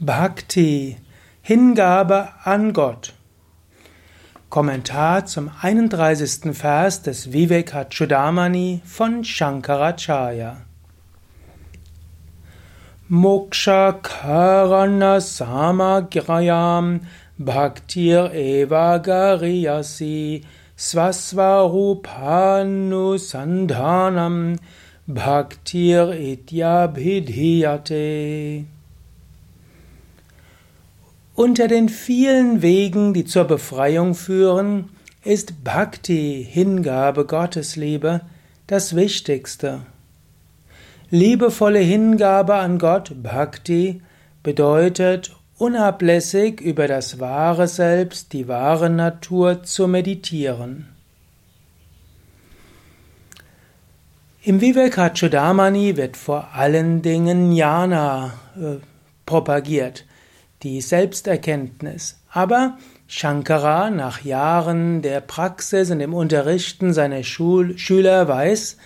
Bhakti, Hingabe an Gott. Kommentar zum 31. Vers des Vivekachudamani von Shankaracharya. Moksha karana samagrayam bhaktir eva gariyasi swasvarupanu bhaktir ityabhidhiyate. Unter den vielen Wegen, die zur Befreiung führen, ist Bhakti, Hingabe, Gottesliebe, das Wichtigste. Liebevolle Hingabe an Gott, Bhakti, bedeutet unablässig über das wahre Selbst, die wahre Natur zu meditieren. Im Vivekachudamani wird vor allen Dingen Jnana äh, propagiert die Selbsterkenntnis. Aber Shankara nach Jahren der Praxis und dem Unterrichten seiner Schul Schüler weiß,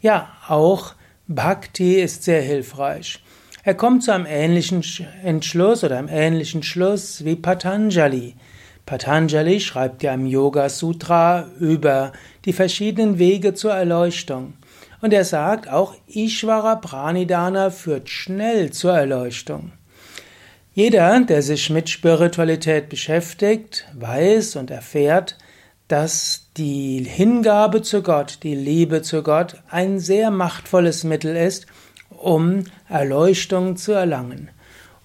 ja, auch Bhakti ist sehr hilfreich. Er kommt zu einem ähnlichen Entschluss oder einem ähnlichen Schluss wie Patanjali. Patanjali schreibt ja im Yoga Sutra über die verschiedenen Wege zur Erleuchtung. Und er sagt, auch Ishvara Pranidhana führt schnell zur Erleuchtung. Jeder, der sich mit Spiritualität beschäftigt, weiß und erfährt, dass die Hingabe zu Gott, die Liebe zu Gott ein sehr machtvolles Mittel ist, um Erleuchtung zu erlangen.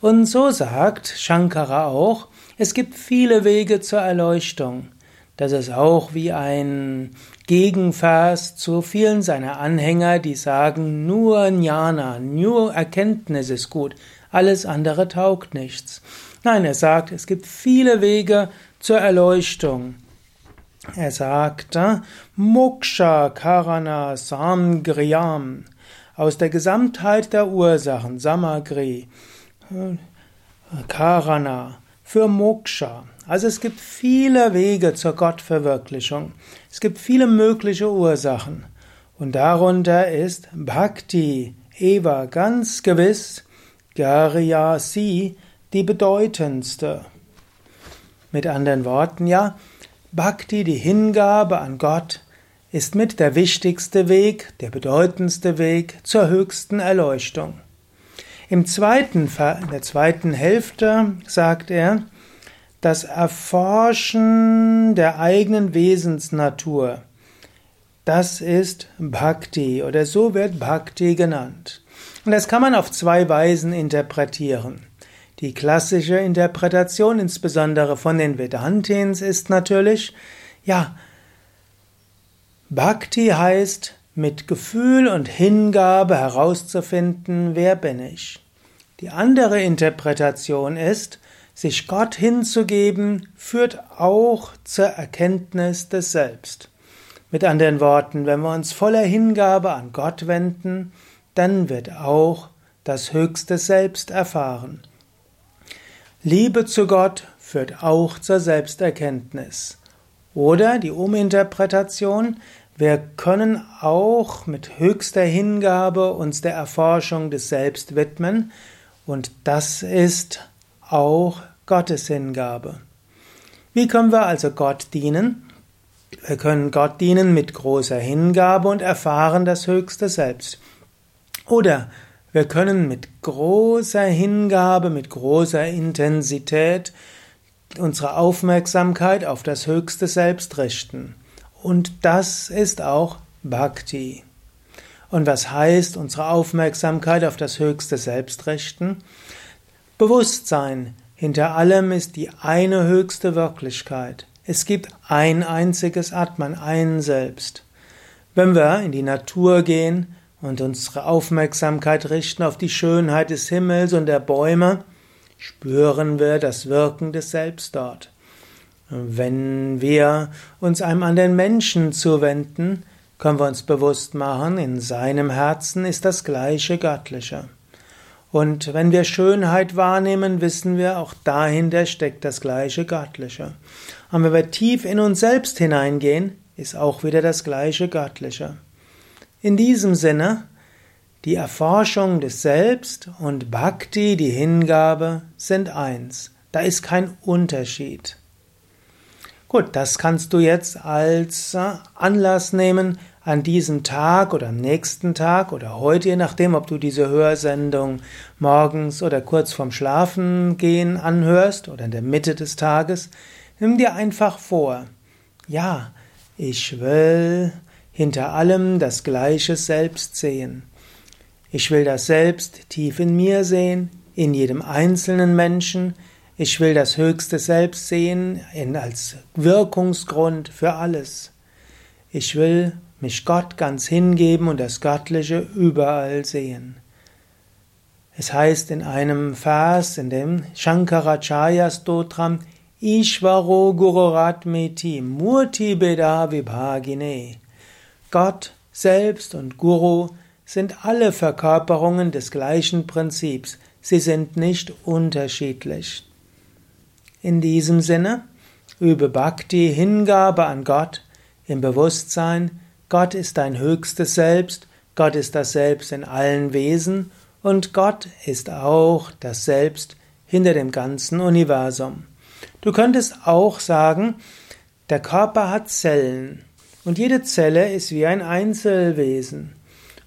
Und so sagt Shankara auch, es gibt viele Wege zur Erleuchtung. Das ist auch wie ein Gegenvers zu vielen seiner Anhänger, die sagen, nur Jnana, nur Erkenntnis ist gut, alles andere taugt nichts. Nein, er sagt, es gibt viele Wege zur Erleuchtung. Er sagt, Moksha Karana Samgriyam, aus der Gesamtheit der Ursachen, Samagri, Karana, für Moksha. Also es gibt viele Wege zur Gottverwirklichung. Es gibt viele mögliche Ursachen. Und darunter ist Bhakti, Eva, ganz gewiss, Garya Si, die bedeutendste. Mit anderen Worten, ja, Bhakti, die Hingabe an Gott, ist mit der wichtigste Weg, der bedeutendste Weg zur höchsten Erleuchtung. Im zweiten, in der zweiten Hälfte sagt er, das Erforschen der eigenen Wesensnatur. Das ist Bhakti oder so wird Bhakti genannt. Und das kann man auf zwei Weisen interpretieren. Die klassische Interpretation, insbesondere von den Vedantins, ist natürlich, ja, Bhakti heißt, mit Gefühl und Hingabe herauszufinden, wer bin ich. Die andere Interpretation ist, sich Gott hinzugeben führt auch zur Erkenntnis des Selbst. Mit anderen Worten, wenn wir uns voller Hingabe an Gott wenden, dann wird auch das höchste Selbst erfahren. Liebe zu Gott führt auch zur Selbsterkenntnis. Oder die Uminterpretation, wir können auch mit höchster Hingabe uns der Erforschung des Selbst widmen, und das ist auch Gottes Hingabe. Wie können wir also Gott dienen? Wir können Gott dienen mit großer Hingabe und erfahren das höchste Selbst. Oder wir können mit großer Hingabe, mit großer Intensität unsere Aufmerksamkeit auf das höchste Selbst richten. Und das ist auch Bhakti. Und was heißt unsere Aufmerksamkeit auf das höchste Selbst richten? Bewusstsein, hinter allem ist die eine höchste Wirklichkeit. Es gibt ein einziges Atman, ein Selbst. Wenn wir in die Natur gehen und unsere Aufmerksamkeit richten auf die Schönheit des Himmels und der Bäume, spüren wir das Wirken des Selbst dort. Wenn wir uns einem anderen Menschen zuwenden, können wir uns bewusst machen, in seinem Herzen ist das gleiche Göttliche. Und wenn wir Schönheit wahrnehmen, wissen wir, auch dahinter steckt das gleiche Göttliche. Und wenn wir tief in uns selbst hineingehen, ist auch wieder das gleiche Göttliche. In diesem Sinne, Die Erforschung des Selbst und Bhakti, die Hingabe, sind eins. Da ist kein Unterschied. Gut, das kannst du jetzt als äh, Anlass nehmen, an diesem Tag oder am nächsten Tag oder heute, je nachdem, ob du diese Hörsendung morgens oder kurz vorm Schlafengehen anhörst oder in der Mitte des Tages, nimm dir einfach vor, ja, ich will hinter allem das gleiche Selbst sehen. Ich will das Selbst tief in mir sehen, in jedem einzelnen Menschen, ich will das höchste Selbst sehen als Wirkungsgrund für alles. Ich will mich Gott ganz hingeben und das Göttliche überall sehen. Es heißt in einem Vers in dem Shankaracharya Stotram Ishvaro Gururatmeti Murti Beda Vibhagine. Gott selbst und Guru sind alle Verkörperungen des gleichen Prinzips. Sie sind nicht unterschiedlich. In diesem Sinne, übe Bhakti, Hingabe an Gott, im Bewusstsein, Gott ist dein höchstes Selbst, Gott ist das Selbst in allen Wesen. Und Gott ist auch das Selbst hinter dem ganzen Universum. Du könntest auch sagen, der Körper hat Zellen. Und jede Zelle ist wie ein Einzelwesen.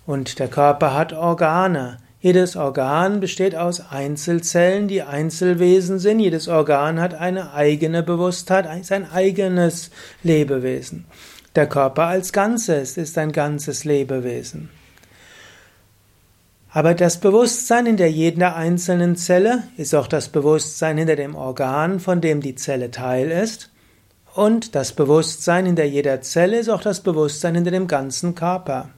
Und der Körper hat Organe jedes Organ besteht aus Einzelzellen, die Einzelwesen sind. Jedes Organ hat eine eigene Bewusstheit, sein eigenes Lebewesen. Der Körper als Ganzes ist ein ganzes Lebewesen. Aber das Bewusstsein hinter jeder einzelnen Zelle ist auch das Bewusstsein hinter dem Organ, von dem die Zelle Teil ist. Und das Bewusstsein hinter jeder Zelle ist auch das Bewusstsein hinter dem ganzen Körper.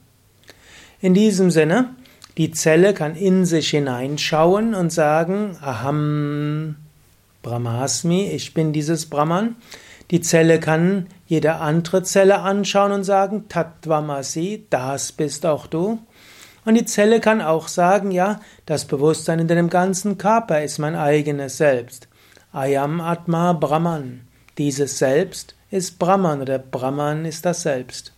In diesem Sinne die Zelle kann in sich hineinschauen und sagen, Aham Brahmasmi, ich bin dieses Brahman. Die Zelle kann jede andere Zelle anschauen und sagen, Tattvamasi, das bist auch du. Und die Zelle kann auch sagen, ja, das Bewusstsein in deinem ganzen Körper ist mein eigenes Selbst. Ayam Atma Brahman. Dieses Selbst ist Brahman oder Brahman ist das Selbst.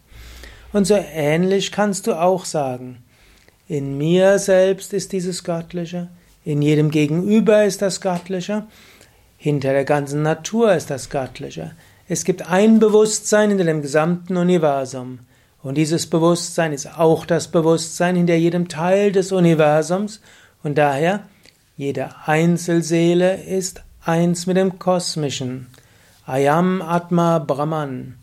Und so ähnlich kannst du auch sagen, in mir selbst ist dieses Göttliche, in jedem Gegenüber ist das Göttliche, hinter der ganzen Natur ist das Göttliche. Es gibt ein Bewusstsein in dem gesamten Universum. Und dieses Bewusstsein ist auch das Bewusstsein hinter jedem Teil des Universums. Und daher, jede Einzelseele ist eins mit dem Kosmischen. Ayam Atma Brahman.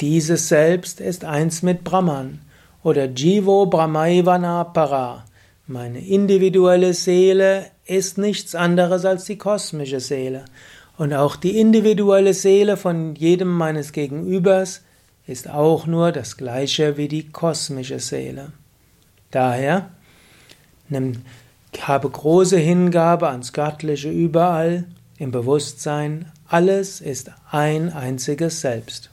Dieses Selbst ist eins mit Brahman oder Jivo Brahmaivana Para. Meine individuelle Seele ist nichts anderes als die kosmische Seele. Und auch die individuelle Seele von jedem meines Gegenübers ist auch nur das gleiche wie die kosmische Seele. Daher nimm, habe große Hingabe ans Göttliche überall, im Bewusstsein, alles ist ein einziges Selbst.